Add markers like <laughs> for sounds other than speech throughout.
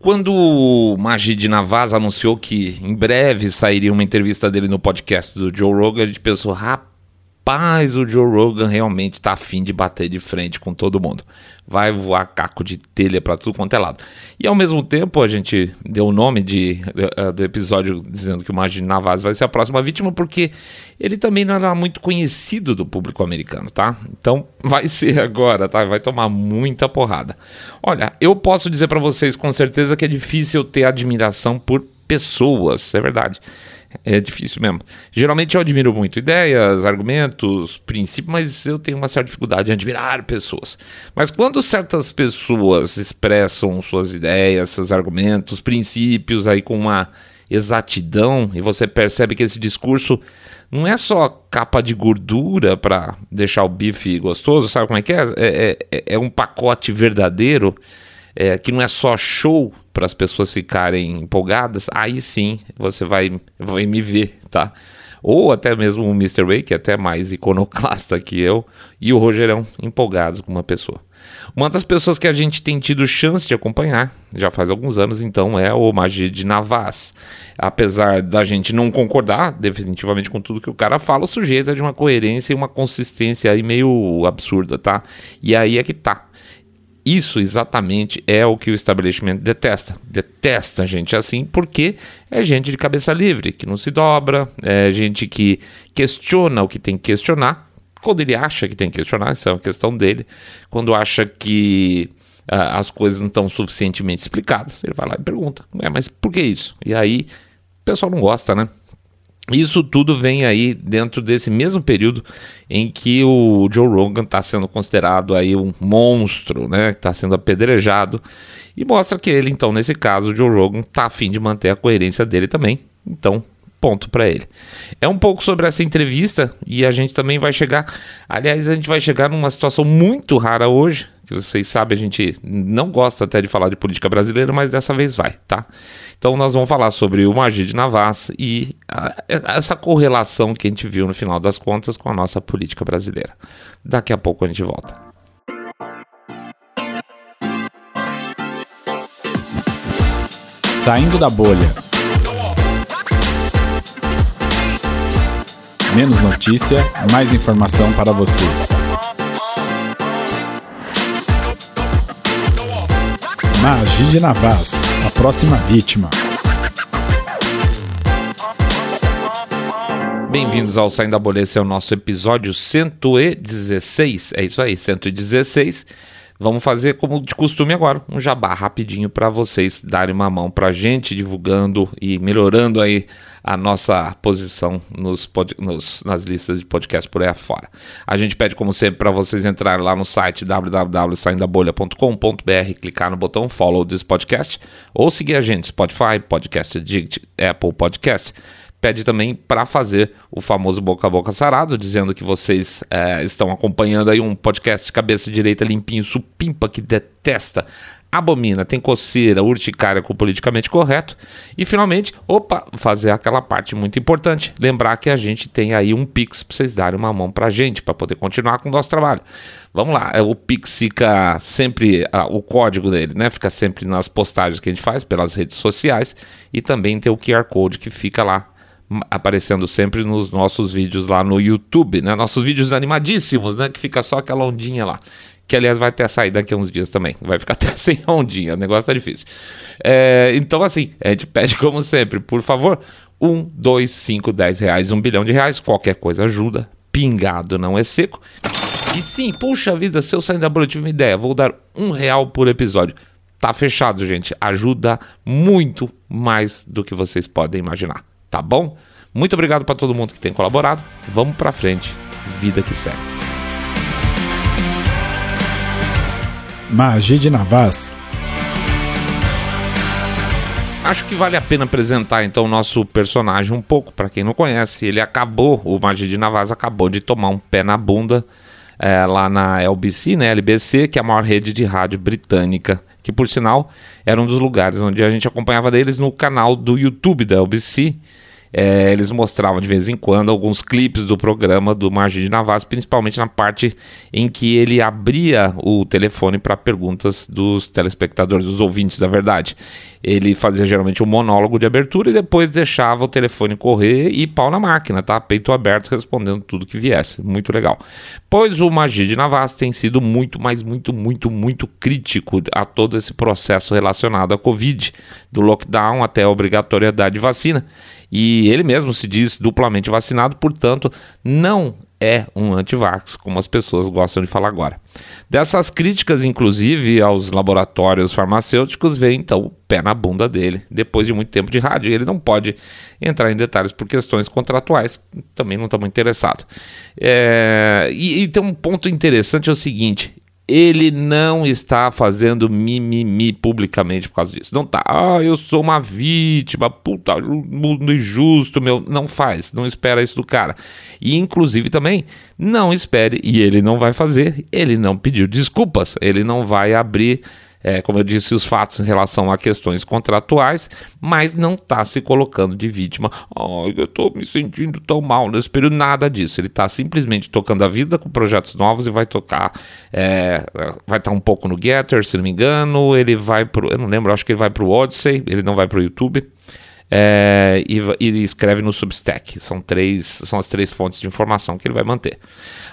Quando o Majid Navaz anunciou que em breve sairia uma entrevista dele no podcast do Joe Rogan, a gente pensou, rapaz, o Joe Rogan realmente está afim de bater de frente com todo mundo vai voar caco de telha para tudo quanto é lado. E ao mesmo tempo a gente deu o nome de, uh, do episódio dizendo que o Magin Navas vai ser a próxima vítima porque ele também não era muito conhecido do público americano, tá? Então <laughs> vai ser agora, tá? Vai tomar muita porrada. Olha, eu posso dizer para vocês com certeza que é difícil ter admiração por pessoas, é verdade. É difícil mesmo. Geralmente eu admiro muito ideias, argumentos, princípios, mas eu tenho uma certa dificuldade em admirar pessoas. Mas quando certas pessoas expressam suas ideias, seus argumentos, princípios aí com uma exatidão e você percebe que esse discurso não é só capa de gordura para deixar o bife gostoso, sabe como é que é? É, é, é um pacote verdadeiro é, que não é só show para as pessoas ficarem empolgadas, aí sim você vai, vai me ver, tá? Ou até mesmo o Mr. Way, que é até mais iconoclasta que eu, e o Rogerão empolgados com uma pessoa. Uma das pessoas que a gente tem tido chance de acompanhar, já faz alguns anos, então, é o Magid Navas. Apesar da gente não concordar definitivamente com tudo que o cara fala, o sujeito é de uma coerência e uma consistência aí meio absurda, tá? E aí é que tá. Isso exatamente é o que o estabelecimento detesta. Detesta gente assim porque é gente de cabeça livre, que não se dobra, é gente que questiona o que tem que questionar, quando ele acha que tem que questionar, isso é uma questão dele. Quando acha que uh, as coisas não estão suficientemente explicadas, ele vai lá e pergunta: é, mas por que isso? E aí o pessoal não gosta, né? Isso tudo vem aí dentro desse mesmo período em que o Joe Rogan está sendo considerado aí um monstro, né? Está sendo apedrejado e mostra que ele, então, nesse caso, o Joe Rogan está afim de manter a coerência dele também. Então, ponto para ele. É um pouco sobre essa entrevista e a gente também vai chegar, aliás, a gente vai chegar numa situação muito rara hoje, que vocês sabem, a gente não gosta até de falar de política brasileira, mas dessa vez vai, tá? Então nós vamos falar sobre o Magid Navas e a, essa correlação que a gente viu no final das contas com a nossa política brasileira. Daqui a pouco a gente volta. Saindo da bolha. Menos notícia, mais informação para você. Magid Navas a próxima vítima. Bem-vindos ao Saindo da Bolha, esse é o nosso episódio 116. É isso aí, 116. Vamos fazer como de costume agora, um jabá rapidinho para vocês darem uma mão para a gente, divulgando e melhorando aí a nossa posição nos, nos, nas listas de podcast por aí afora. A gente pede, como sempre, para vocês entrarem lá no site www.saindabolha.com.br, clicar no botão follow desse podcast ou seguir a gente Spotify, Podcast Addict, Apple Podcast pede também para fazer o famoso boca a boca sarado, dizendo que vocês é, estão acompanhando aí um podcast cabeça direita limpinho, supimpa, que detesta, abomina, tem coceira, urticária com politicamente correto. E finalmente, opa, fazer aquela parte muito importante, lembrar que a gente tem aí um Pix para vocês darem uma mão para a gente, para poder continuar com o nosso trabalho. Vamos lá, é, o Pix fica sempre, o código dele, né? Fica sempre nas postagens que a gente faz pelas redes sociais e também tem o QR Code que fica lá aparecendo sempre nos nossos vídeos lá no YouTube, né? Nossos vídeos animadíssimos, né? Que fica só aquela ondinha lá. Que aliás vai ter sair daqui a uns dias também. Vai ficar <laughs> até sem ondinha, o negócio tá difícil. É, então, assim, a gente pede como sempre, por favor, um, dois, cinco, dez reais, um bilhão de reais, qualquer coisa ajuda. Pingado não é seco. E sim, puxa vida, se eu sair da bolha, tive uma ideia, vou dar um real por episódio. Tá fechado, gente. Ajuda muito mais do que vocês podem imaginar tá bom? Muito obrigado para todo mundo que tem colaborado. Vamos para frente. Vida que segue. Magia de Navas. Acho que vale a pena apresentar então o nosso personagem um pouco para quem não conhece. Ele acabou, o Magia de Navas acabou de tomar um pé na bunda é, lá na LBC, né, LBC, que é a maior rede de rádio britânica, que por sinal era um dos lugares onde a gente acompanhava deles no canal do YouTube da LBC é, eles mostravam de vez em quando alguns clipes do programa do Margem de Navas, principalmente na parte em que ele abria o telefone para perguntas dos telespectadores, dos ouvintes, da verdade. Ele fazia geralmente um monólogo de abertura e depois deixava o telefone correr e pau na máquina, tá? Peito aberto, respondendo tudo que viesse. Muito legal. Pois o Magid Navas tem sido muito, mas muito, muito, muito crítico a todo esse processo relacionado à Covid, do lockdown até a obrigatoriedade de vacina. E ele mesmo se diz duplamente vacinado, portanto, não é um antivax, como as pessoas gostam de falar agora. Dessas críticas, inclusive, aos laboratórios farmacêuticos, vem então o pé na bunda dele, depois de muito tempo de rádio. Ele não pode entrar em detalhes por questões contratuais, também não estamos interessados. É, e, e tem um ponto interessante: é o seguinte, ele não está fazendo mimimi publicamente por causa disso. Não tá, ah, eu sou uma vítima, puta, mundo injusto, meu. Não faz, não espera isso do cara. E inclusive também, não espere, e ele não vai fazer, ele não pediu desculpas, ele não vai abrir é, como eu disse, os fatos em relação a questões contratuais, mas não está se colocando de vítima. Oh, eu estou me sentindo tão mal nesse período, nada disso. Ele está simplesmente tocando a vida com projetos novos e vai tocar, é, vai estar tá um pouco no Getter, se não me engano, ele vai para eu não lembro, acho que ele vai para o Odyssey, ele não vai para o YouTube. É, e, e, escreve no Substack. São três, são as três fontes de informação que ele vai manter.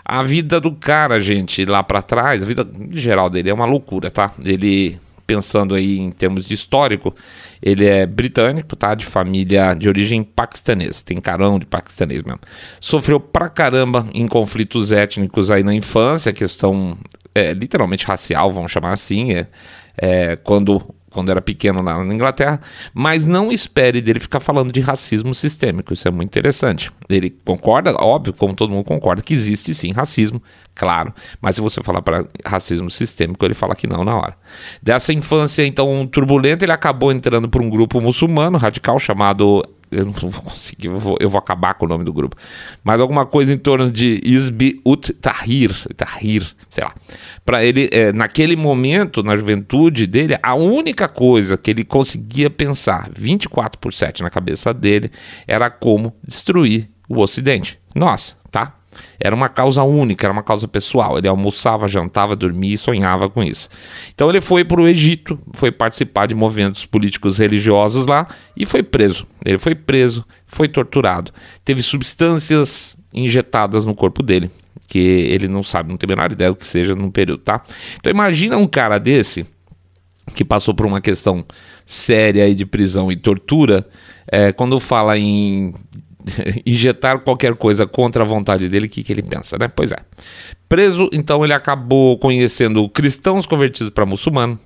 A vida do cara, gente, lá para trás, a vida em geral dele é uma loucura, tá? Ele pensando aí em termos de histórico, ele é britânico, tá? De família de origem paquistanesa, tem carão de paquistanês mesmo. Sofreu pra caramba em conflitos étnicos aí na infância, questão é, literalmente racial, vamos chamar assim, é, é, quando quando era pequeno lá na Inglaterra, mas não espere dele ficar falando de racismo sistêmico, isso é muito interessante. Ele concorda, óbvio, como todo mundo concorda, que existe sim racismo, claro, mas se você falar para racismo sistêmico, ele fala que não na hora. Dessa infância, então, turbulenta, ele acabou entrando por um grupo muçulmano radical chamado eu não vou conseguir, eu vou, eu vou, acabar com o nome do grupo. Mas alguma coisa em torno de Isbi Ut Tahrir, Tahrir, sei lá. Para ele, é, naquele momento, na juventude dele, a única coisa que ele conseguia pensar 24 por 7 na cabeça dele era como destruir o Ocidente. Nossa, tá? Era uma causa única, era uma causa pessoal. Ele almoçava, jantava, dormia e sonhava com isso. Então ele foi para o Egito, foi participar de movimentos políticos religiosos lá e foi preso. Ele foi preso, foi torturado. Teve substâncias injetadas no corpo dele, que ele não sabe, não tem a menor ideia do que seja num período, tá? Então imagina um cara desse que passou por uma questão séria aí de prisão e tortura, é, quando fala em <laughs> injetar qualquer coisa contra a vontade dele, o que, que ele pensa, né? Pois é. Preso, então ele acabou conhecendo cristãos convertidos para muçulmano,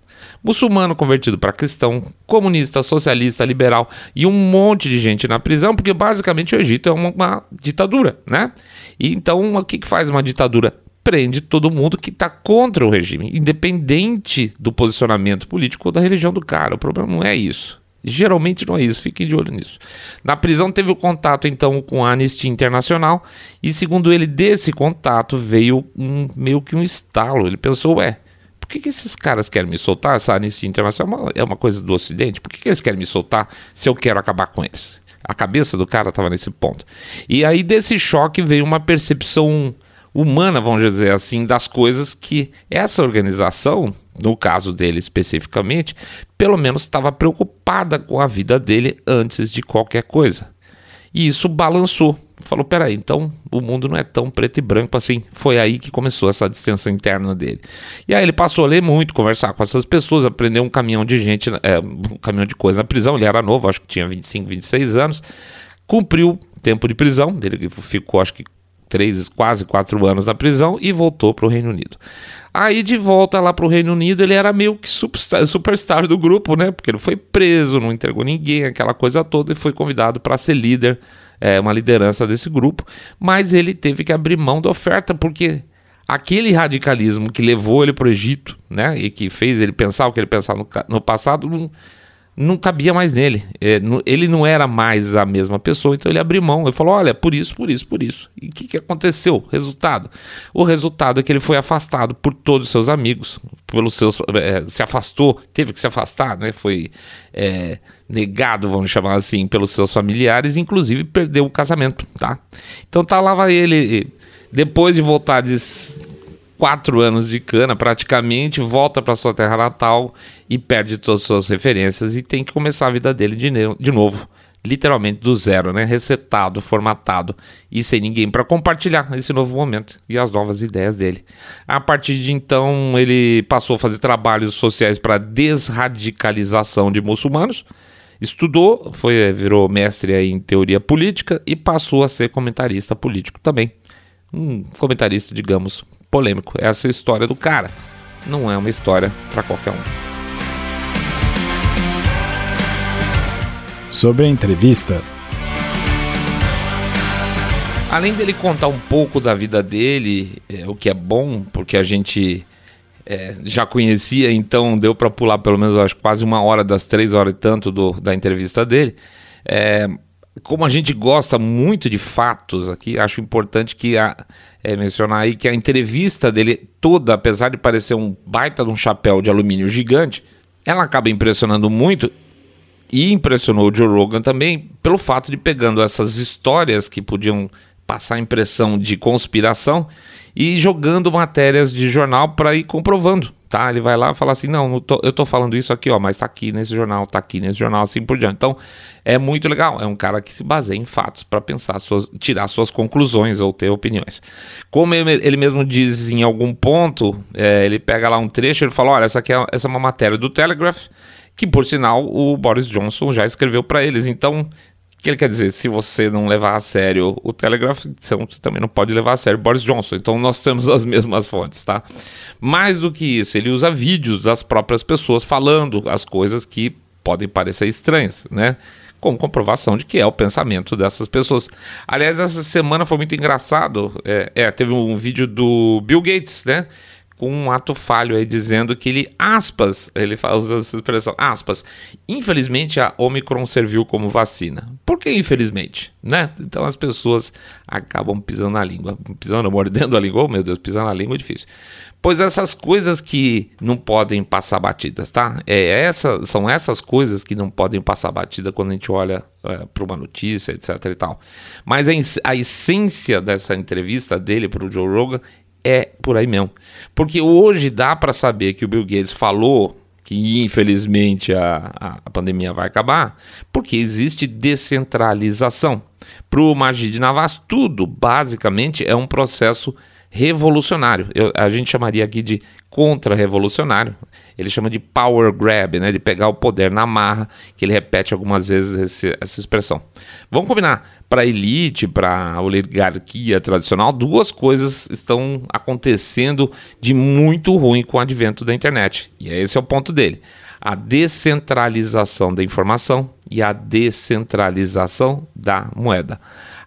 muçulmano convertido para cristão, comunista, socialista, liberal e um monte de gente na prisão, porque basicamente o Egito é uma, uma ditadura, né? E então o que, que faz uma ditadura? Prende todo mundo que está contra o regime, independente do posicionamento político ou da religião do cara. O problema não é isso. Geralmente não é isso, fiquem de olho nisso. Na prisão teve o contato então com a Anistia Internacional e segundo ele desse contato veio um, meio que um estalo. Ele pensou, ué, por que, que esses caras querem me soltar? Essa Anistia Internacional é uma coisa do Ocidente, por que, que eles querem me soltar se eu quero acabar com eles? A cabeça do cara estava nesse ponto. E aí desse choque veio uma percepção humana, vamos dizer assim, das coisas que essa organização, no caso dele especificamente, pelo menos estava preocupada com a vida dele antes de qualquer coisa. E isso balançou. Falou: peraí, então o mundo não é tão preto e branco assim. Foi aí que começou essa distância interna dele. E aí ele passou a ler muito, conversar com essas pessoas, aprender um caminhão de gente, é, um caminhão de coisa na prisão. Ele era novo, acho que tinha 25, 26 anos. Cumpriu tempo de prisão, ele ficou acho que três, quase quatro anos na prisão e voltou para o Reino Unido. Aí de volta lá para o Reino Unido ele era meio que superstar, superstar, do grupo, né? Porque ele foi preso, não entregou ninguém, aquela coisa toda e foi convidado para ser líder, é, uma liderança desse grupo. Mas ele teve que abrir mão da oferta porque aquele radicalismo que levou ele para o Egito, né? E que fez ele pensar o que ele pensava no, no passado não não cabia mais nele. É, ele não era mais a mesma pessoa, então ele abriu mão. Ele falou: olha, por isso, por isso, por isso. E o que, que aconteceu? Resultado: o resultado é que ele foi afastado por todos os seus amigos, pelos seus, é, se afastou, teve que se afastar, né? Foi é, negado, vamos chamar assim, pelos seus familiares, inclusive perdeu o casamento, tá? Então tá lá ele, depois de voltar de quatro anos de cana, praticamente, volta para sua terra natal e perde todas as suas referências e tem que começar a vida dele de, de novo. Literalmente do zero, né? Resetado, formatado e sem ninguém para compartilhar esse novo momento e as novas ideias dele. A partir de então, ele passou a fazer trabalhos sociais para desradicalização de muçulmanos estudou, foi virou mestre em teoria política e passou a ser comentarista político também. Um comentarista, digamos, polêmico. Essa é a história do cara. Não é uma história para qualquer um. Sobre a entrevista. Além dele contar um pouco da vida dele, é, o que é bom, porque a gente é, já conhecia, então deu para pular pelo menos acho, quase uma hora das três horas e tanto do, da entrevista dele. É, como a gente gosta muito de fatos aqui, acho importante que a, é, mencionar aí que a entrevista dele toda, apesar de parecer um baita de um chapéu de alumínio gigante, ela acaba impressionando muito e impressionou o Joe Rogan também pelo fato de pegando essas histórias que podiam passar a impressão de conspiração e jogando matérias de jornal para ir comprovando tá? Ele vai lá e fala assim: não, tô, eu tô falando isso aqui, ó, mas tá aqui nesse jornal, tá aqui nesse jornal, assim por diante. Então, é muito legal. É um cara que se baseia em fatos para pensar, suas, tirar suas conclusões ou ter opiniões. Como ele mesmo diz em algum ponto, é, ele pega lá um trecho e fala: olha, essa aqui é, essa é uma matéria do Telegraph. Que por sinal o Boris Johnson já escreveu para eles. Então que ele quer dizer? Se você não levar a sério o Telegraph, então você também não pode levar a sério Boris Johnson. Então nós temos as <laughs> mesmas fontes, tá? Mais do que isso, ele usa vídeos das próprias pessoas falando as coisas que podem parecer estranhas, né? Com comprovação de que é o pensamento dessas pessoas. Aliás, essa semana foi muito engraçado. É, é teve um vídeo do Bill Gates, né? Com um ato falho aí dizendo que ele, aspas, ele usa essa expressão, aspas, infelizmente a Omicron serviu como vacina. Por que infelizmente? Né? Então as pessoas acabam pisando na língua, pisando, mordendo a língua, oh meu Deus, pisando na língua é difícil. Pois essas coisas que não podem passar batidas, tá? É essa, são essas coisas que não podem passar batida quando a gente olha é, para uma notícia, etc e tal. Mas a, a essência dessa entrevista dele para o Joe Rogan é por aí mesmo. Porque hoje dá para saber que o Bill Gates falou que infelizmente a, a, pandemia vai acabar, porque existe descentralização. Para o Magid Navas, tudo basicamente é um processo revolucionário. Eu, a gente chamaria aqui de contra-revolucionário. Ele chama de power grab, né, de pegar o poder na marra, que ele repete algumas vezes esse, essa expressão. Vamos combinar, para a elite, para a oligarquia tradicional, duas coisas estão acontecendo de muito ruim com o advento da internet. E esse é o ponto dele. A descentralização da informação e a descentralização da moeda.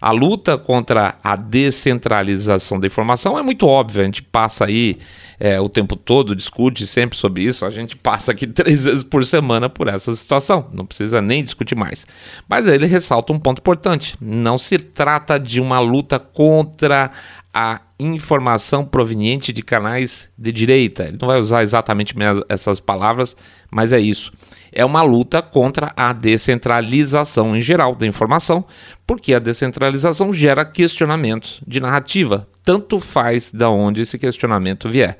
A luta contra a descentralização da informação é muito óbvia, a gente passa aí é, o tempo todo, discute sempre sobre isso, a gente passa aqui <laughs> três vezes por semana por essa situação, não precisa nem discutir mais. Mas ele ressalta um ponto importante: não se trata de uma luta contra a informação proveniente de canais de direita. Ele não vai usar exatamente essas palavras, mas é isso é uma luta contra a descentralização em geral da informação, porque a descentralização gera questionamentos de narrativa, tanto faz da onde esse questionamento vier.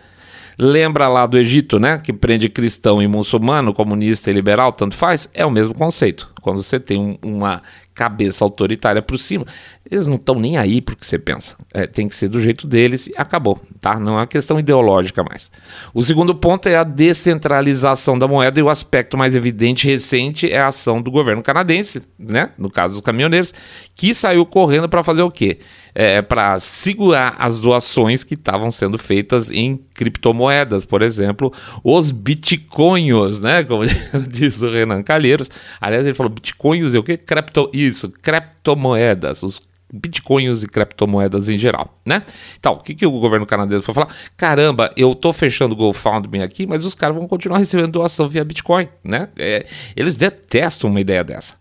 Lembra lá do Egito, né? Que prende cristão e muçulmano, comunista e liberal, tanto faz? É o mesmo conceito. Quando você tem um, uma cabeça autoritária por cima, eles não estão nem aí porque você pensa. É, tem que ser do jeito deles e acabou, tá? Não é uma questão ideológica mais. O segundo ponto é a descentralização da moeda e o aspecto mais evidente recente é a ação do governo canadense, né? No caso dos caminhoneiros, que saiu correndo para fazer o quê? É, para segurar as doações que estavam sendo feitas em criptomoedas, por exemplo, os bitcoins, né? Como <laughs> diz o Renan Calheiros. Aliás, ele falou bitcoins e o quê? Cripto, isso, criptomoedas, os bitcoins e criptomoedas em geral, né? Então, o que, que o governo canadense foi falar? Caramba, eu tô fechando o GoFundMe aqui, mas os caras vão continuar recebendo doação via Bitcoin, né? É, eles detestam uma ideia dessa.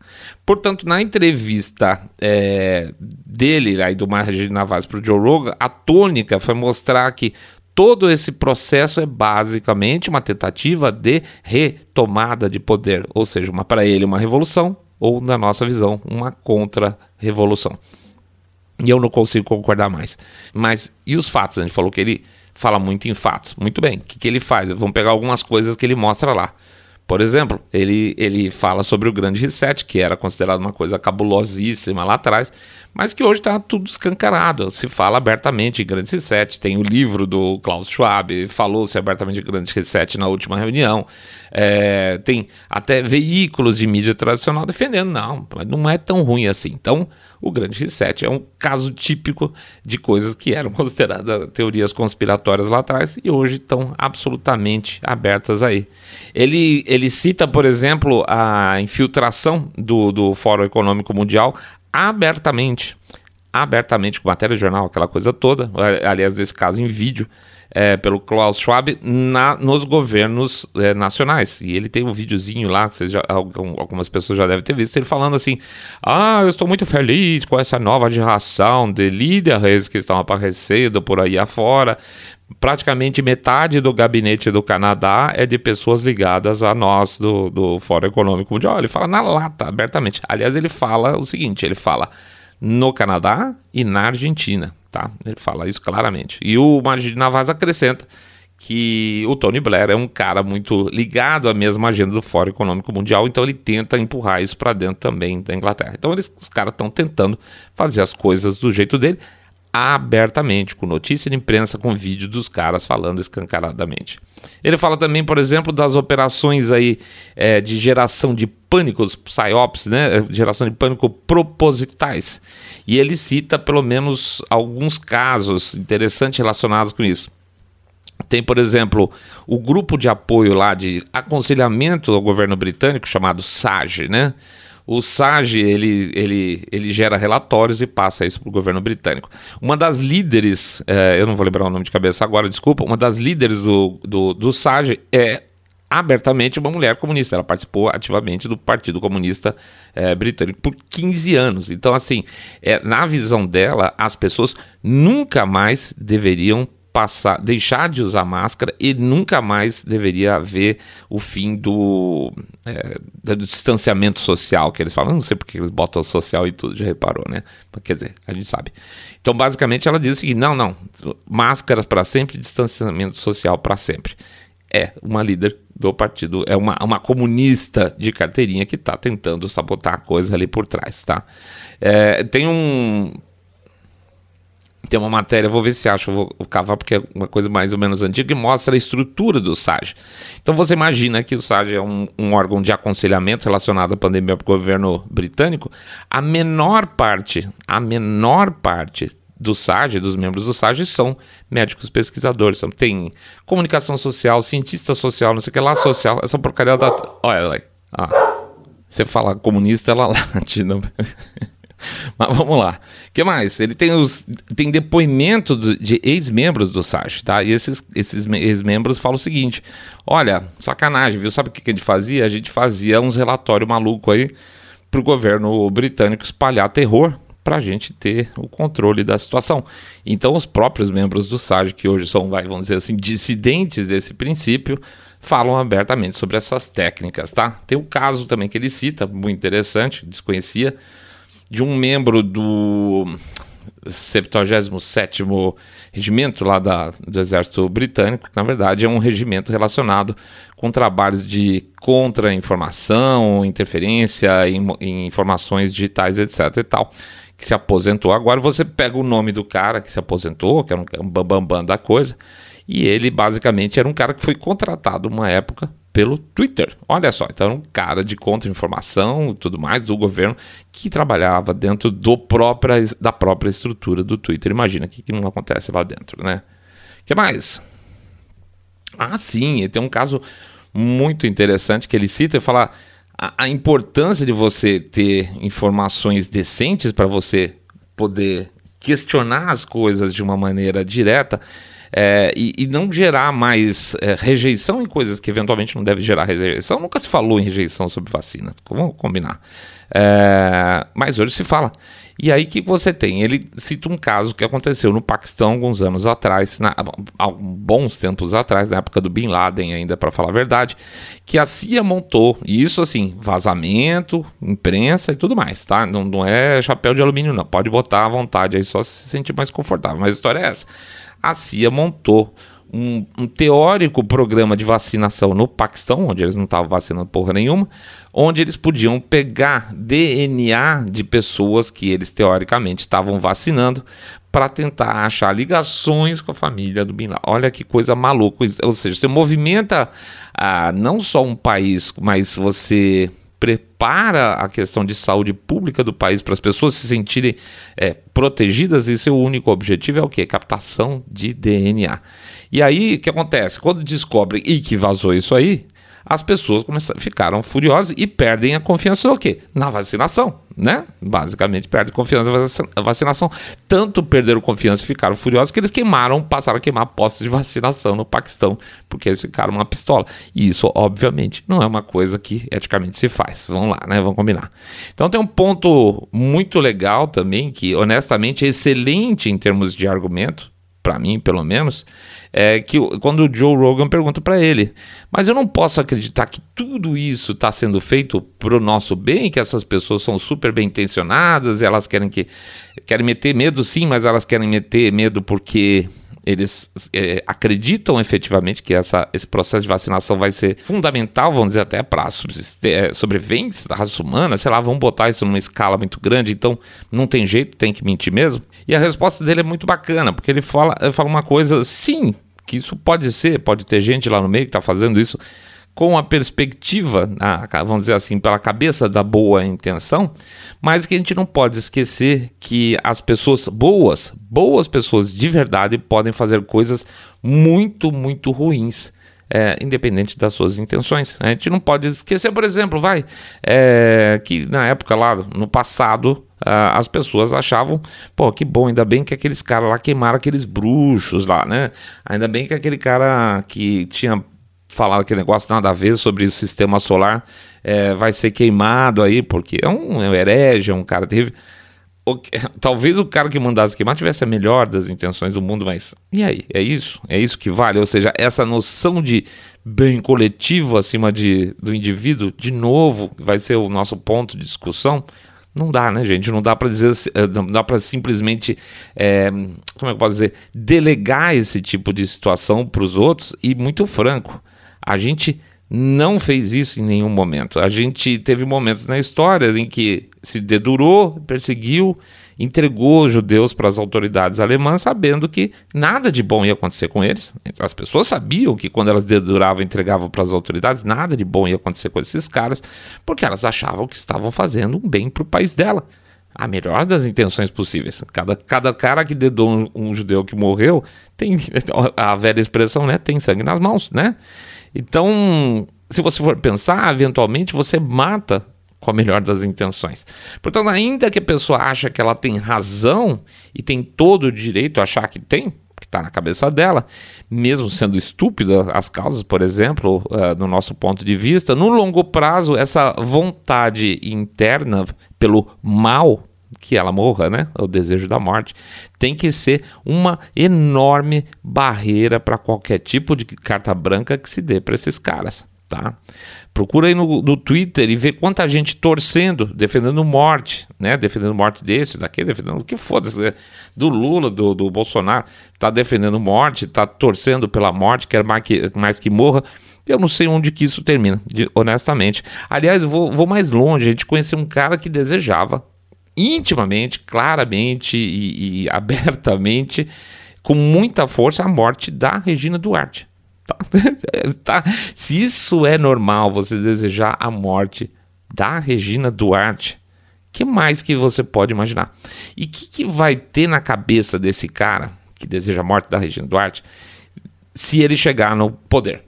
Portanto, na entrevista é, dele aí do Margem Navas para o Joe Rogan, a tônica foi mostrar que todo esse processo é basicamente uma tentativa de retomada de poder, ou seja, para ele uma revolução ou na nossa visão uma contra-revolução. E eu não consigo concordar mais. Mas e os fatos? A gente falou que ele fala muito em fatos. Muito bem. O que, que ele faz? Vamos pegar algumas coisas que ele mostra lá. Por exemplo, ele, ele fala sobre o grande reset, que era considerado uma coisa cabulosíssima lá atrás, mas que hoje está tudo escancarado. Se fala abertamente em grande reset. Tem o livro do Klaus Schwab, falou-se abertamente em grande reset na última reunião. É, tem até veículos de mídia tradicional defendendo, não, não é tão ruim assim. Então, o Grande Reset é um caso típico de coisas que eram <laughs> consideradas teorias conspiratórias lá atrás e hoje estão absolutamente abertas aí. Ele, ele cita, por exemplo, a infiltração do, do Fórum Econômico Mundial abertamente abertamente com matéria de jornal, aquela coisa toda, aliás, nesse caso em vídeo, é, pelo Klaus Schwab na, nos governos é, nacionais. E ele tem um videozinho lá, que já, algumas pessoas já devem ter visto, ele falando assim: Ah, eu estou muito feliz com essa nova geração de líderes que estão aparecendo por aí afora. Praticamente metade do gabinete do Canadá é de pessoas ligadas a nós do, do Fórum Econômico Mundial. Ele fala na lata, abertamente. Aliás, ele fala o seguinte: ele fala no Canadá e na Argentina tá? Ele fala isso claramente. E o Magid Navas acrescenta que o Tony Blair é um cara muito ligado à mesma agenda do Fórum Econômico Mundial, então ele tenta empurrar isso para dentro também da Inglaterra. Então eles, os caras estão tentando fazer as coisas do jeito dele, abertamente, com notícia de imprensa, com vídeo dos caras falando escancaradamente. Ele fala também, por exemplo, das operações aí é, de geração de pânicos, psyops, né? Geração de pânico propositais. E ele cita pelo menos alguns casos interessantes relacionados com isso. Tem, por exemplo, o grupo de apoio lá de aconselhamento ao governo britânico chamado SAGE, né? O SAGE ele, ele, ele gera relatórios e passa isso para o governo britânico. Uma das líderes, é, eu não vou lembrar o nome de cabeça agora, desculpa, uma das líderes do, do, do SAGE é abertamente uma mulher comunista. Ela participou ativamente do Partido Comunista é, Britânico por 15 anos. Então, assim, é, na visão dela, as pessoas nunca mais deveriam passar, deixar de usar máscara e nunca mais deveria haver o fim do, é, do distanciamento social que eles falam. não sei porque eles botam social e tudo, já reparou, né? Quer dizer, a gente sabe. Então, basicamente, ela diz o seguinte: não, não, máscaras para sempre, distanciamento social para sempre. É uma líder do partido, é uma, uma comunista de carteirinha que está tentando sabotar a coisa ali por trás, tá? É, tem um tem uma matéria, vou ver se acho, vou cavar porque é uma coisa mais ou menos antiga, que mostra a estrutura do SAG. Então você imagina que o SAG é um, um órgão de aconselhamento relacionado à pandemia para o governo britânico. A menor parte, a menor parte do SAG, dos membros do SAG, são médicos pesquisadores. Então, tem comunicação social, cientista social, não sei o que lá, social, essa porcaria da. Olha. Ah, você fala comunista, ela <laughs> late. Não... <laughs> Mas vamos lá. O que mais? Ele tem, os, tem depoimento de ex-membros do SAG, tá? E esses, esses ex-membros falam o seguinte: olha, sacanagem, viu? Sabe o que a gente fazia? A gente fazia uns relatórios malucos aí pro governo britânico espalhar terror para a gente ter o controle da situação. Então, os próprios membros do SAG, que hoje são, vai, vamos dizer assim, dissidentes desse princípio, falam abertamente sobre essas técnicas, tá? Tem o um caso também que ele cita, muito interessante, desconhecia, de um membro do 77º Regimento lá da, do Exército Britânico, que na verdade é um regimento relacionado com trabalhos de contra-informação, interferência em, em, informações digitais, etc e tal, que se aposentou. Agora você pega o nome do cara que se aposentou, que era um, bambambam bam, bam da coisa, e ele basicamente era um cara que foi contratado uma época pelo Twitter. Olha só, então um cara de contra-informação e tudo mais do governo que trabalhava dentro do própria, da própria estrutura do Twitter. Imagina o que, que não acontece lá dentro, né? O que mais? Ah, sim, tem um caso muito interessante que ele cita e fala a, a importância de você ter informações decentes para você poder questionar as coisas de uma maneira direta é, e, e, não gerar mais é, rejeição em coisas que eventualmente não deve gerar rejeição. Nunca se falou em rejeição sobre vacina, vamos combinar. É, mas hoje se fala. E aí o que você tem? Ele cita um caso que aconteceu no Paquistão alguns anos atrás, na, bons tempos atrás, na época do Bin Laden ainda, para falar a verdade, que a CIA montou, e isso assim, vazamento, imprensa e tudo mais, tá? Não, não é chapéu de alumínio não, pode botar à vontade aí só se sentir mais confortável, mas a história é essa. A CIA montou um, um, teórico programa de vacinação no Paquistão, onde eles não estavam vacinando porra nenhuma, onde eles podiam pegar DNA de pessoas que eles teoricamente estavam vacinando para tentar achar ligações com a família do Bin Laden. Olha que coisa maluca. Ou seja, você movimenta ah, não só um país, mas você prepara a questão de saúde pública do país para as pessoas se sentirem é, protegidas e seu único objetivo é o que? Captação de DNA. E aí, o que acontece? Quando descobrem e que vazou isso aí, as pessoas começaram, ficaram furiosas e perdem a confiança no quê? Na vacinação, né? Basicamente perdem confiança na vacinação. Tanto perderam confiança e ficaram furiosos que eles queimaram, passaram a queimar postos de vacinação no Paquistão, porque eles ficaram uma pistola. E isso, obviamente, não é uma coisa que eticamente se faz. Vamos lá, né? Vamos combinar. Então tem um ponto muito legal também, que honestamente é excelente em termos de argumento, para mim pelo menos, é que quando o Joe Rogan pergunta para ele, mas eu não posso acreditar que tudo isso está sendo feito para o nosso bem, que essas pessoas são super bem intencionadas, elas querem que querem meter medo sim, mas elas querem meter medo porque eles é, acreditam efetivamente que essa, esse processo de vacinação vai ser fundamental, vamos dizer, até para a é, sobrevivência da raça humana, sei lá, vamos botar isso numa escala muito grande, então não tem jeito, tem que mentir mesmo. E a resposta dele é muito bacana, porque ele fala, ele fala uma coisa, sim, que isso pode ser, pode ter gente lá no meio que está fazendo isso com a perspectiva, vamos dizer assim, pela cabeça da boa intenção, mas que a gente não pode esquecer que as pessoas boas, boas pessoas de verdade, podem fazer coisas muito, muito ruins. É, independente das suas intenções. A gente não pode esquecer, por exemplo, vai, é, que na época lá, no passado, Uh, as pessoas achavam, pô, que bom, ainda bem que aqueles caras lá queimaram aqueles bruxos lá, né? Ainda bem que aquele cara que tinha falado aquele negócio nada a ver sobre o sistema solar é, vai ser queimado aí, porque é um, é um herege, é um cara terrível. O, <laughs> talvez o cara que mandasse queimar tivesse a melhor das intenções do mundo, mas e aí? É isso? É isso que vale? Ou seja, essa noção de bem coletivo acima de, do indivíduo, de novo, vai ser o nosso ponto de discussão. Não dá, né, gente? Não dá para dizer, eh, não dá para simplesmente, é, como é que eu posso dizer, delegar esse tipo de situação para os outros e muito franco. A gente não fez isso em nenhum momento. A gente teve momentos na história em que se dedurou, perseguiu, entregou judeus para as autoridades alemãs, sabendo que nada de bom ia acontecer com eles. As pessoas sabiam que quando elas deduravam e entregavam para as autoridades, nada de bom ia acontecer com esses caras, porque elas achavam que estavam fazendo um bem para o país dela. A melhor das intenções possíveis. Cada, cada cara que dedou um, um judeu que morreu tem <laughs> a velha expressão, né? Tem sangue nas mãos, né? Então, se você for pensar, eventualmente você mata com a melhor das intenções. Portanto, ainda que a pessoa acha que ela tem razão e tem todo o direito a achar que tem, que está na cabeça dela, mesmo sendo estúpida as causas, por exemplo, uh, no nosso ponto de vista, no longo prazo, essa vontade interna pelo mal que ela morra, né? O desejo da morte tem que ser uma enorme barreira para qualquer tipo de carta branca que se dê para esses caras, tá? Procura aí no, no, Twitter e vê quanta gente torcendo, defendendo morte, né? Defendendo morte desse, daquele, defendendo o que foda-se, né? do Lula, do, do Bolsonaro, tá defendendo morte, tá torcendo pela morte, quer mais que, mais que morra. Eu não sei onde que isso termina, de, honestamente. Aliás, vou, vou mais longe. A gente conheceu um cara que desejava intimamente, claramente e, e abertamente, com muita força, a morte da Regina Duarte. Tá? <laughs> tá? Se isso é normal, você desejar a morte da Regina Duarte, que mais que você pode imaginar? E o que, que vai ter na cabeça desse cara que deseja a morte da Regina Duarte se ele chegar no poder?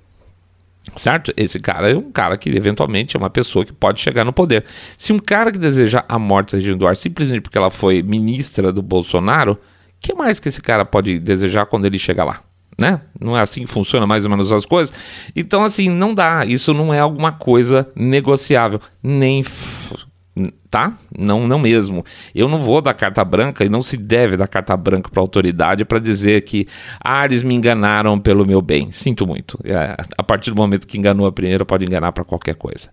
Certo? Esse cara é um cara que eventualmente é uma pessoa que pode chegar no poder. Se um cara que deseja a morte da Regina Duarte simplesmente porque ela foi ministra do Bolsonaro, o que mais que esse cara pode desejar quando ele chega lá? Né? Não é assim que funciona mais ou menos as coisas. Então, assim, não dá. Isso não é alguma coisa negociável. Nem tá? Não, não mesmo. Eu não vou dar carta branca e não se deve dar carta branca para a autoridade para dizer que ah, me enganaram pelo meu bem. Sinto muito. É, a partir do momento que enganou a primeira, pode enganar para qualquer coisa.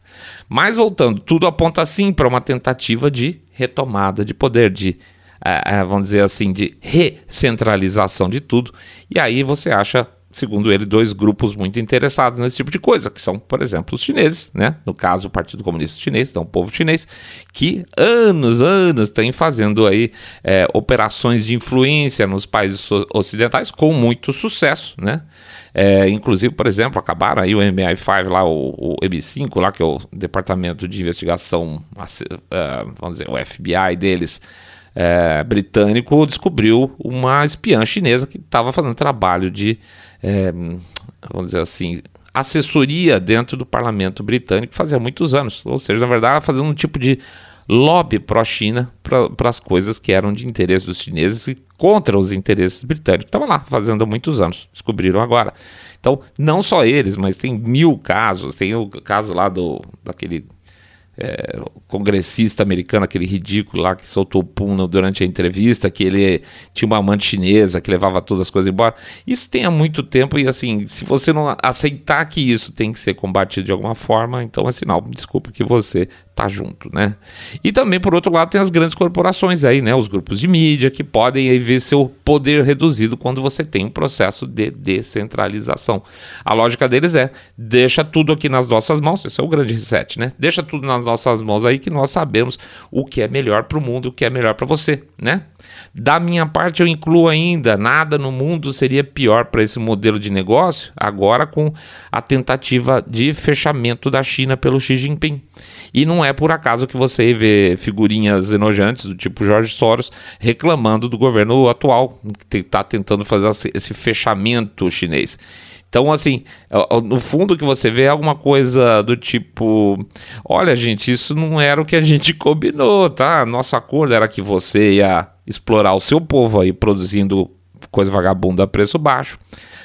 Mas voltando, tudo aponta sim para uma tentativa de retomada de poder, de é, é, vamos dizer assim, de recentralização de tudo. E aí você acha segundo ele, dois grupos muito interessados nesse tipo de coisa, que são, por exemplo, os chineses, né? No caso, o Partido Comunista Chinês, então o povo chinês, que anos, anos tem fazendo aí é, operações de influência nos países ocidentais com muito sucesso, né? É, inclusive, por exemplo, acabaram aí o MI5 lá, o, o M5 lá, que é o Departamento de Investigação, uh, vamos dizer, o FBI deles, é, britânico, descobriu uma espiã chinesa que estava fazendo trabalho de é, vamos dizer assim, assessoria dentro do parlamento britânico fazia muitos anos. Ou seja, na verdade, fazendo um tipo de lobby pró-China para as coisas que eram de interesse dos chineses e contra os interesses britânicos. Estava lá fazendo há muitos anos, descobriram agora. Então, não só eles, mas tem mil casos. Tem o caso lá do daquele é, congressista americano, aquele ridículo lá que soltou o pum durante a entrevista, que ele tinha uma amante chinesa que levava todas as coisas embora. Isso tem há muito tempo e assim, se você não aceitar que isso tem que ser combatido de alguma forma, então é sinal, desculpe que você tá junto, né? E também, por outro lado, tem as grandes corporações aí, né? Os grupos de mídia que podem aí ver seu poder reduzido quando você tem um processo de descentralização. A lógica deles é: deixa tudo aqui nas nossas mãos, esse é o grande reset, né? Deixa tudo nas nossas mãos aí que nós sabemos o que é melhor para o mundo, o que é melhor para você, né? Da minha parte, eu incluo ainda: nada no mundo seria pior para esse modelo de negócio, agora com a tentativa de fechamento da China pelo Xi Jinping. E não é por acaso que você vê figurinhas enojantes do tipo Jorge Soros reclamando do governo atual, que está tentando fazer esse fechamento chinês. Então, assim, no fundo que você vê é alguma coisa do tipo: olha, gente, isso não era o que a gente <laughs> combinou, tá? Nosso acordo era que você ia explorar o seu povo aí produzindo coisa vagabunda a preço baixo.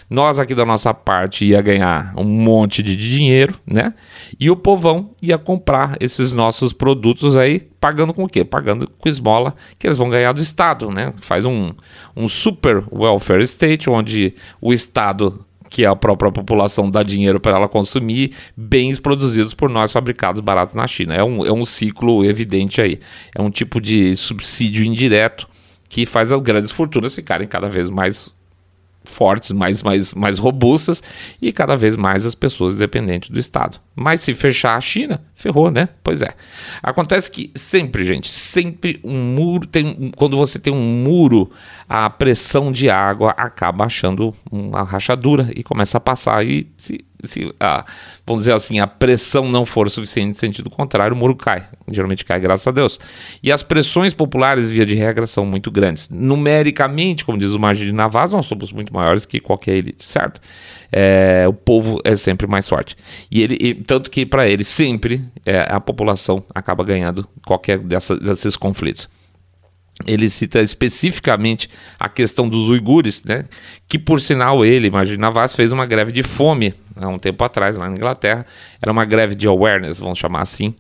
Nós aqui da nossa parte ia ganhar um monte de dinheiro, né? E o povão ia comprar esses nossos produtos aí, pagando com o quê? Pagando com esmola que eles vão ganhar do Estado, né? Faz um, um super welfare state, onde o Estado que a própria população dá dinheiro para ela consumir bens produzidos por nós, fabricados baratos na China. É um, é um ciclo evidente aí. É um tipo de subsídio indireto que faz as grandes fortunas ficarem cada vez mais fortes, mais, mais, mais robustas e cada vez mais as pessoas dependentes do Estado. Mas se fechar a China, ferrou, né? Pois é. Acontece que sempre, gente, sempre um muro tem quando você tem um muro, a pressão de água acaba achando uma rachadura e começa a passar e se se a, vamos dizer assim, a pressão não for suficiente no sentido contrário, o muro cai. Geralmente cai, graças a Deus. E as pressões populares, via de regra, são muito grandes. Numericamente, como diz o Maggi de Navas, nós somos muito maiores que qualquer elite, certo? É, o povo é sempre mais forte. E ele, e, tanto que para ele sempre é, a população acaba ganhando qualquer dessa, desses conflitos ele cita especificamente a questão dos uigures, né? Que por sinal ele, imagina Vaz, fez uma greve de fome há um tempo atrás lá na Inglaterra. Era uma greve de awareness, vamos chamar assim,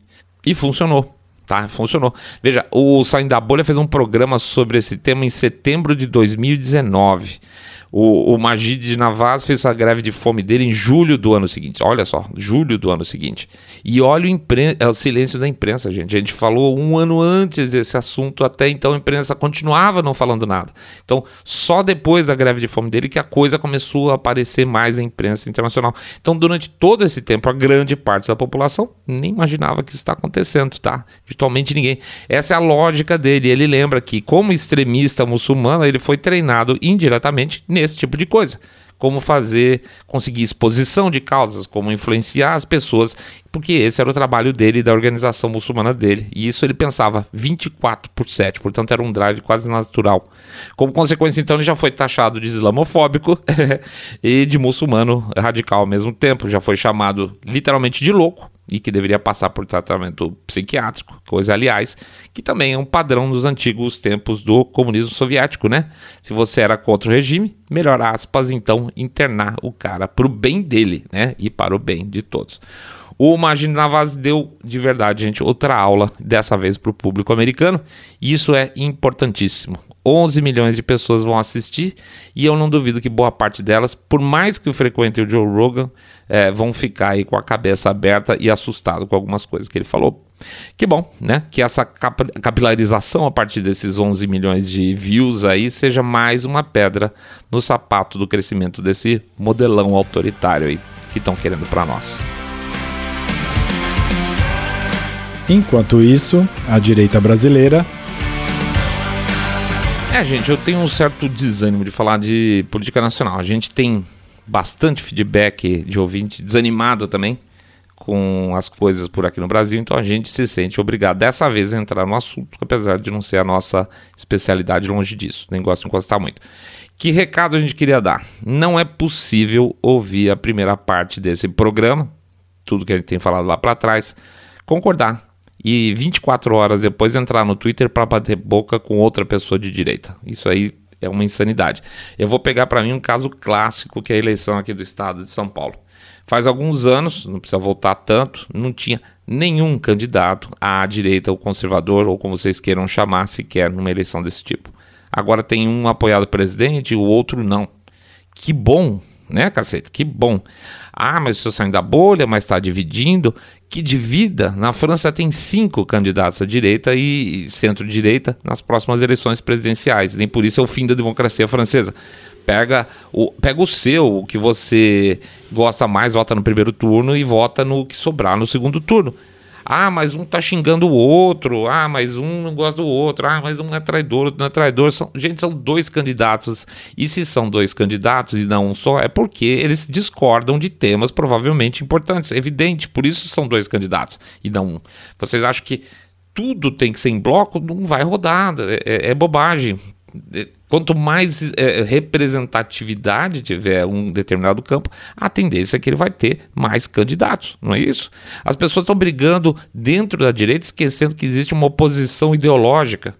e funcionou. Tá, funcionou. Veja, o Saindo da Bolha fez um programa sobre esse tema em setembro de 2019. O, o Magid de Navas fez sua greve de fome dele em julho do ano seguinte. Olha só, julho do ano seguinte. E olha o, é o silêncio da imprensa, gente. A gente falou um ano antes desse assunto, até então a imprensa continuava não falando nada. Então, só depois da greve de fome dele que a coisa começou a aparecer mais na imprensa internacional. Então, durante todo esse tempo, a grande parte da população nem imaginava que isso está acontecendo, tá? Virtualmente ninguém. Essa é a lógica dele. Ele lembra que, como extremista muçulmano, ele foi treinado indiretamente nesse tipo de coisa. Como fazer, conseguir exposição de causas, como influenciar as pessoas porque esse era o trabalho dele da organização muçulmana dele. E isso ele pensava 24 por 7, portanto era um drive quase natural. Como consequência, então, ele já foi taxado de islamofóbico <laughs> e de muçulmano radical ao mesmo tempo. Já foi chamado literalmente de louco e que deveria passar por tratamento psiquiátrico, coisa, aliás, que também é um padrão dos antigos tempos do comunismo soviético, né? Se você era contra o regime, melhor aspas, então internar o cara para o bem dele, né? E para o bem de todos. O Magine Navas deu de verdade, gente, outra aula, dessa vez para o público americano, isso é importantíssimo. 11 milhões de pessoas vão assistir e eu não duvido que boa parte delas, por mais que frequentem o Joe Rogan, é, vão ficar aí com a cabeça aberta e assustado com algumas coisas que ele falou. Que bom, né? Que essa capilarização a partir desses 11 milhões de views aí seja mais uma pedra no sapato do crescimento desse modelão autoritário aí que estão querendo para nós. Enquanto isso, a direita brasileira. É, gente, eu tenho um certo desânimo de falar de política nacional. A gente tem bastante feedback de ouvinte desanimado também com as coisas por aqui no Brasil, então a gente se sente obrigado dessa vez a entrar no assunto, apesar de não ser a nossa especialidade longe disso, nem gosto de encostar muito. Que recado a gente queria dar? Não é possível ouvir a primeira parte desse programa, tudo que a gente tem falado lá para trás, concordar e 24 horas depois entrar no Twitter para bater boca com outra pessoa de direita. Isso aí é uma insanidade. Eu vou pegar para mim um caso clássico que é a eleição aqui do estado de São Paulo. Faz alguns anos, não precisa voltar tanto, não tinha nenhum candidato à direita ou conservador, ou como vocês queiram chamar, sequer numa eleição desse tipo. Agora tem um apoiado presidente e o outro não. Que bom, né, cacete? Que bom. Ah, mas estou saindo da bolha, mas está dividindo. Que divida? Na França tem cinco candidatos à direita e centro-direita nas próximas eleições presidenciais. Nem por isso é o fim da democracia francesa. Pega o, pega o seu, o que você gosta mais, vota no primeiro turno e vota no que sobrar no segundo turno. Ah, mas um tá xingando o outro. Ah, mas um não gosta do outro. Ah, mas um é traidor, outro não é traidor. São, gente, são dois candidatos. E se são dois candidatos e não um só, é porque eles discordam de temas provavelmente importantes. É evidente, por isso são dois candidatos e não um. Vocês acham que tudo tem que ser em bloco? Não vai rodar. é, é, é bobagem. É, quanto mais é, representatividade tiver um determinado campo, a tendência é que ele vai ter mais candidatos, não é isso? As pessoas estão brigando dentro da direita, esquecendo que existe uma oposição ideológica.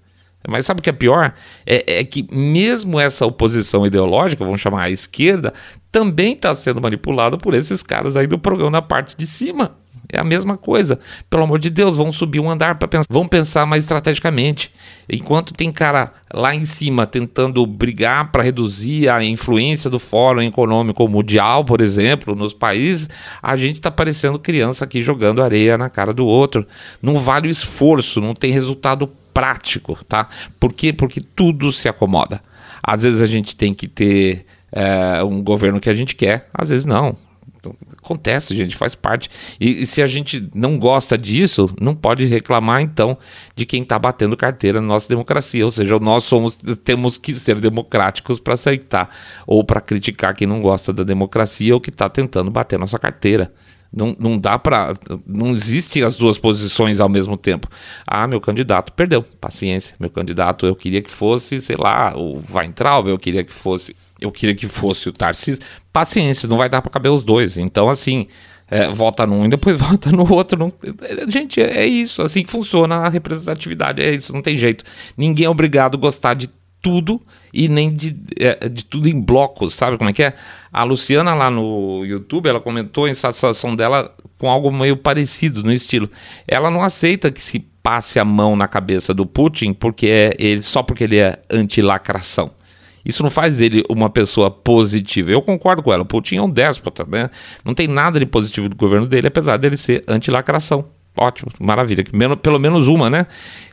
Mas sabe o que é pior? É, é que mesmo essa oposição ideológica, vamos chamar a esquerda, também está sendo manipulada por esses caras aí do programa na parte de cima. É a mesma coisa. Pelo amor de Deus, vão subir um andar para pensar, vão pensar mais estrategicamente. Enquanto tem cara lá em cima tentando brigar para reduzir a influência do Fórum Econômico Mundial, por exemplo, nos países, a gente está parecendo criança aqui jogando areia na cara do outro. Não vale o esforço, não tem resultado prático, tá? Por quê? Porque tudo se acomoda. Às vezes a gente tem que ter é, um governo que a gente quer, às vezes não. Acontece, gente, faz parte. E, e, se a gente não gosta disso, não pode reclamar então de quem está batendo carteira na nossa democracia. Ou seja, nós somos, temos que ser democráticos para aceitar ou para criticar quem não gosta da democracia ou que está tentando bater nossa carteira. Não, não dá para. Não existem as duas posições ao mesmo tempo. Ah, meu candidato perdeu. Paciência. Meu candidato, eu queria que fosse, sei lá, o Weintraub, eu queria que fosse. Eu queria que fosse o Tarcísio. Paciência, não vai dar para caber os dois. Então, assim, é, vota num e depois <laughs> vota no outro. Não... Gente, é isso. Assim que funciona a representatividade. É isso, não tem jeito. Ninguém é obrigado a gostar de tudo e nem de, é, de tudo em blocos, sabe como é que é? A Luciana lá no YouTube, ela comentou a insatisfação dela com algo meio parecido no estilo. Ela não aceita que se passe a mão na cabeça do Putin porque é ele só porque ele é anti-lacração. Isso não faz dele uma pessoa positiva. Eu concordo com ela. O Putin é um déspota, né? Não tem nada de positivo do governo dele, apesar dele ser anti-lacração. Ótimo, maravilha. Pelo menos uma, né?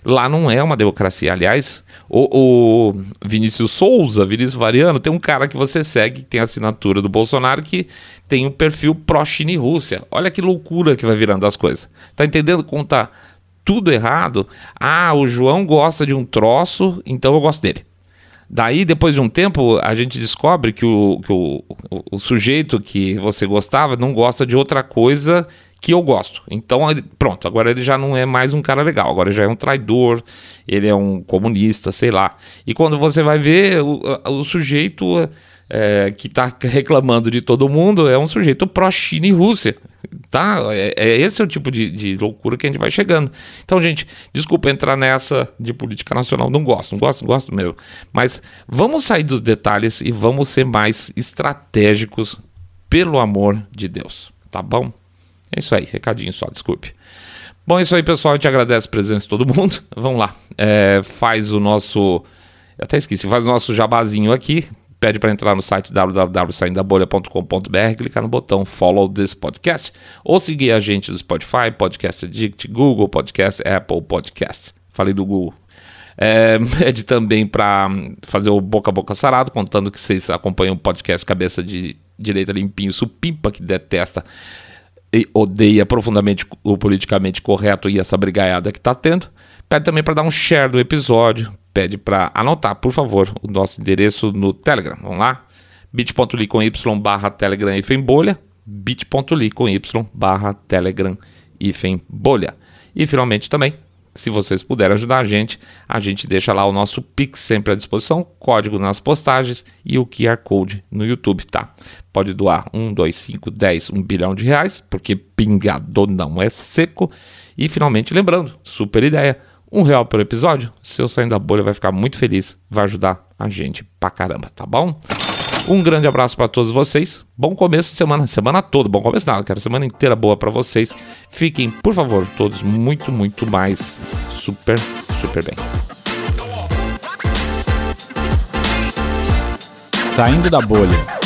Lá não é uma democracia. Aliás, o, o Vinícius Souza, Vinícius Variano, tem um cara que você segue, que tem assinatura do Bolsonaro, que tem um perfil pró-China e Rússia. Olha que loucura que vai virando as coisas. Tá entendendo como tá tudo errado? Ah, o João gosta de um troço, então eu gosto dele. Daí, depois de um tempo, a gente descobre que o, que o, o, o sujeito que você gostava não gosta de outra coisa que eu gosto. Então, pronto, agora ele já não é mais um cara legal, agora já é um traidor, ele é um comunista, sei lá. E quando você vai ver, o, o sujeito é, que está reclamando de todo mundo é um sujeito pró-China e Rússia. Tá? É, é, esse é o tipo de, de, loucura que a gente vai chegando. Então, gente, desculpa entrar nessa de política nacional. Não gosto, não gosto, não gosto mesmo. Mas vamos sair dos detalhes e vamos ser mais estratégicos, pelo amor de Deus. Tá bom? É isso aí, recadinho só, desculpe. Bom, é isso aí, pessoal. A gente agradece a presença de todo mundo. <laughs> Vamos lá. É, faz o nosso. Eu até esqueci, faz o nosso jabazinho aqui pede para entrar no site www.saindabolha.com.br, clicar no botão Follow this podcast ou seguir a gente no Spotify, Podcast Addict, Google Podcast, Apple Podcast. Falei do Google. É, <laughs> pede também para fazer o boca a boca sarado, contando que vocês acompanham o podcast Cabeça de Direita Limpinho Supimpa, que detesta odeia profundamente o politicamente correto e essa brigaiada que está tendo. Pede também para dar um share do episódio, pede para anotar, por favor, o nosso endereço no Telegram. Vamos lá? bit.ly com y barra telegram hífen bolha, bit.ly com y barra telegram hífen bolha. E finalmente também, se vocês puderem ajudar a gente, a gente deixa lá o nosso Pix sempre à disposição, código nas postagens e o QR Code no YouTube, tá? Pode doar 1, 2, 5, 10, 1 bilhão de reais, porque pingado não é seco. E finalmente, lembrando, super ideia, um real pelo episódio, seu saindo da bolha vai ficar muito feliz, vai ajudar a gente pra caramba, tá bom? Um grande abraço para todos vocês. Bom começo de semana, semana toda. Bom começo nada, quero semana inteira boa para vocês. Fiquem, por favor, todos muito, muito mais super, super bem. Saindo da bolha.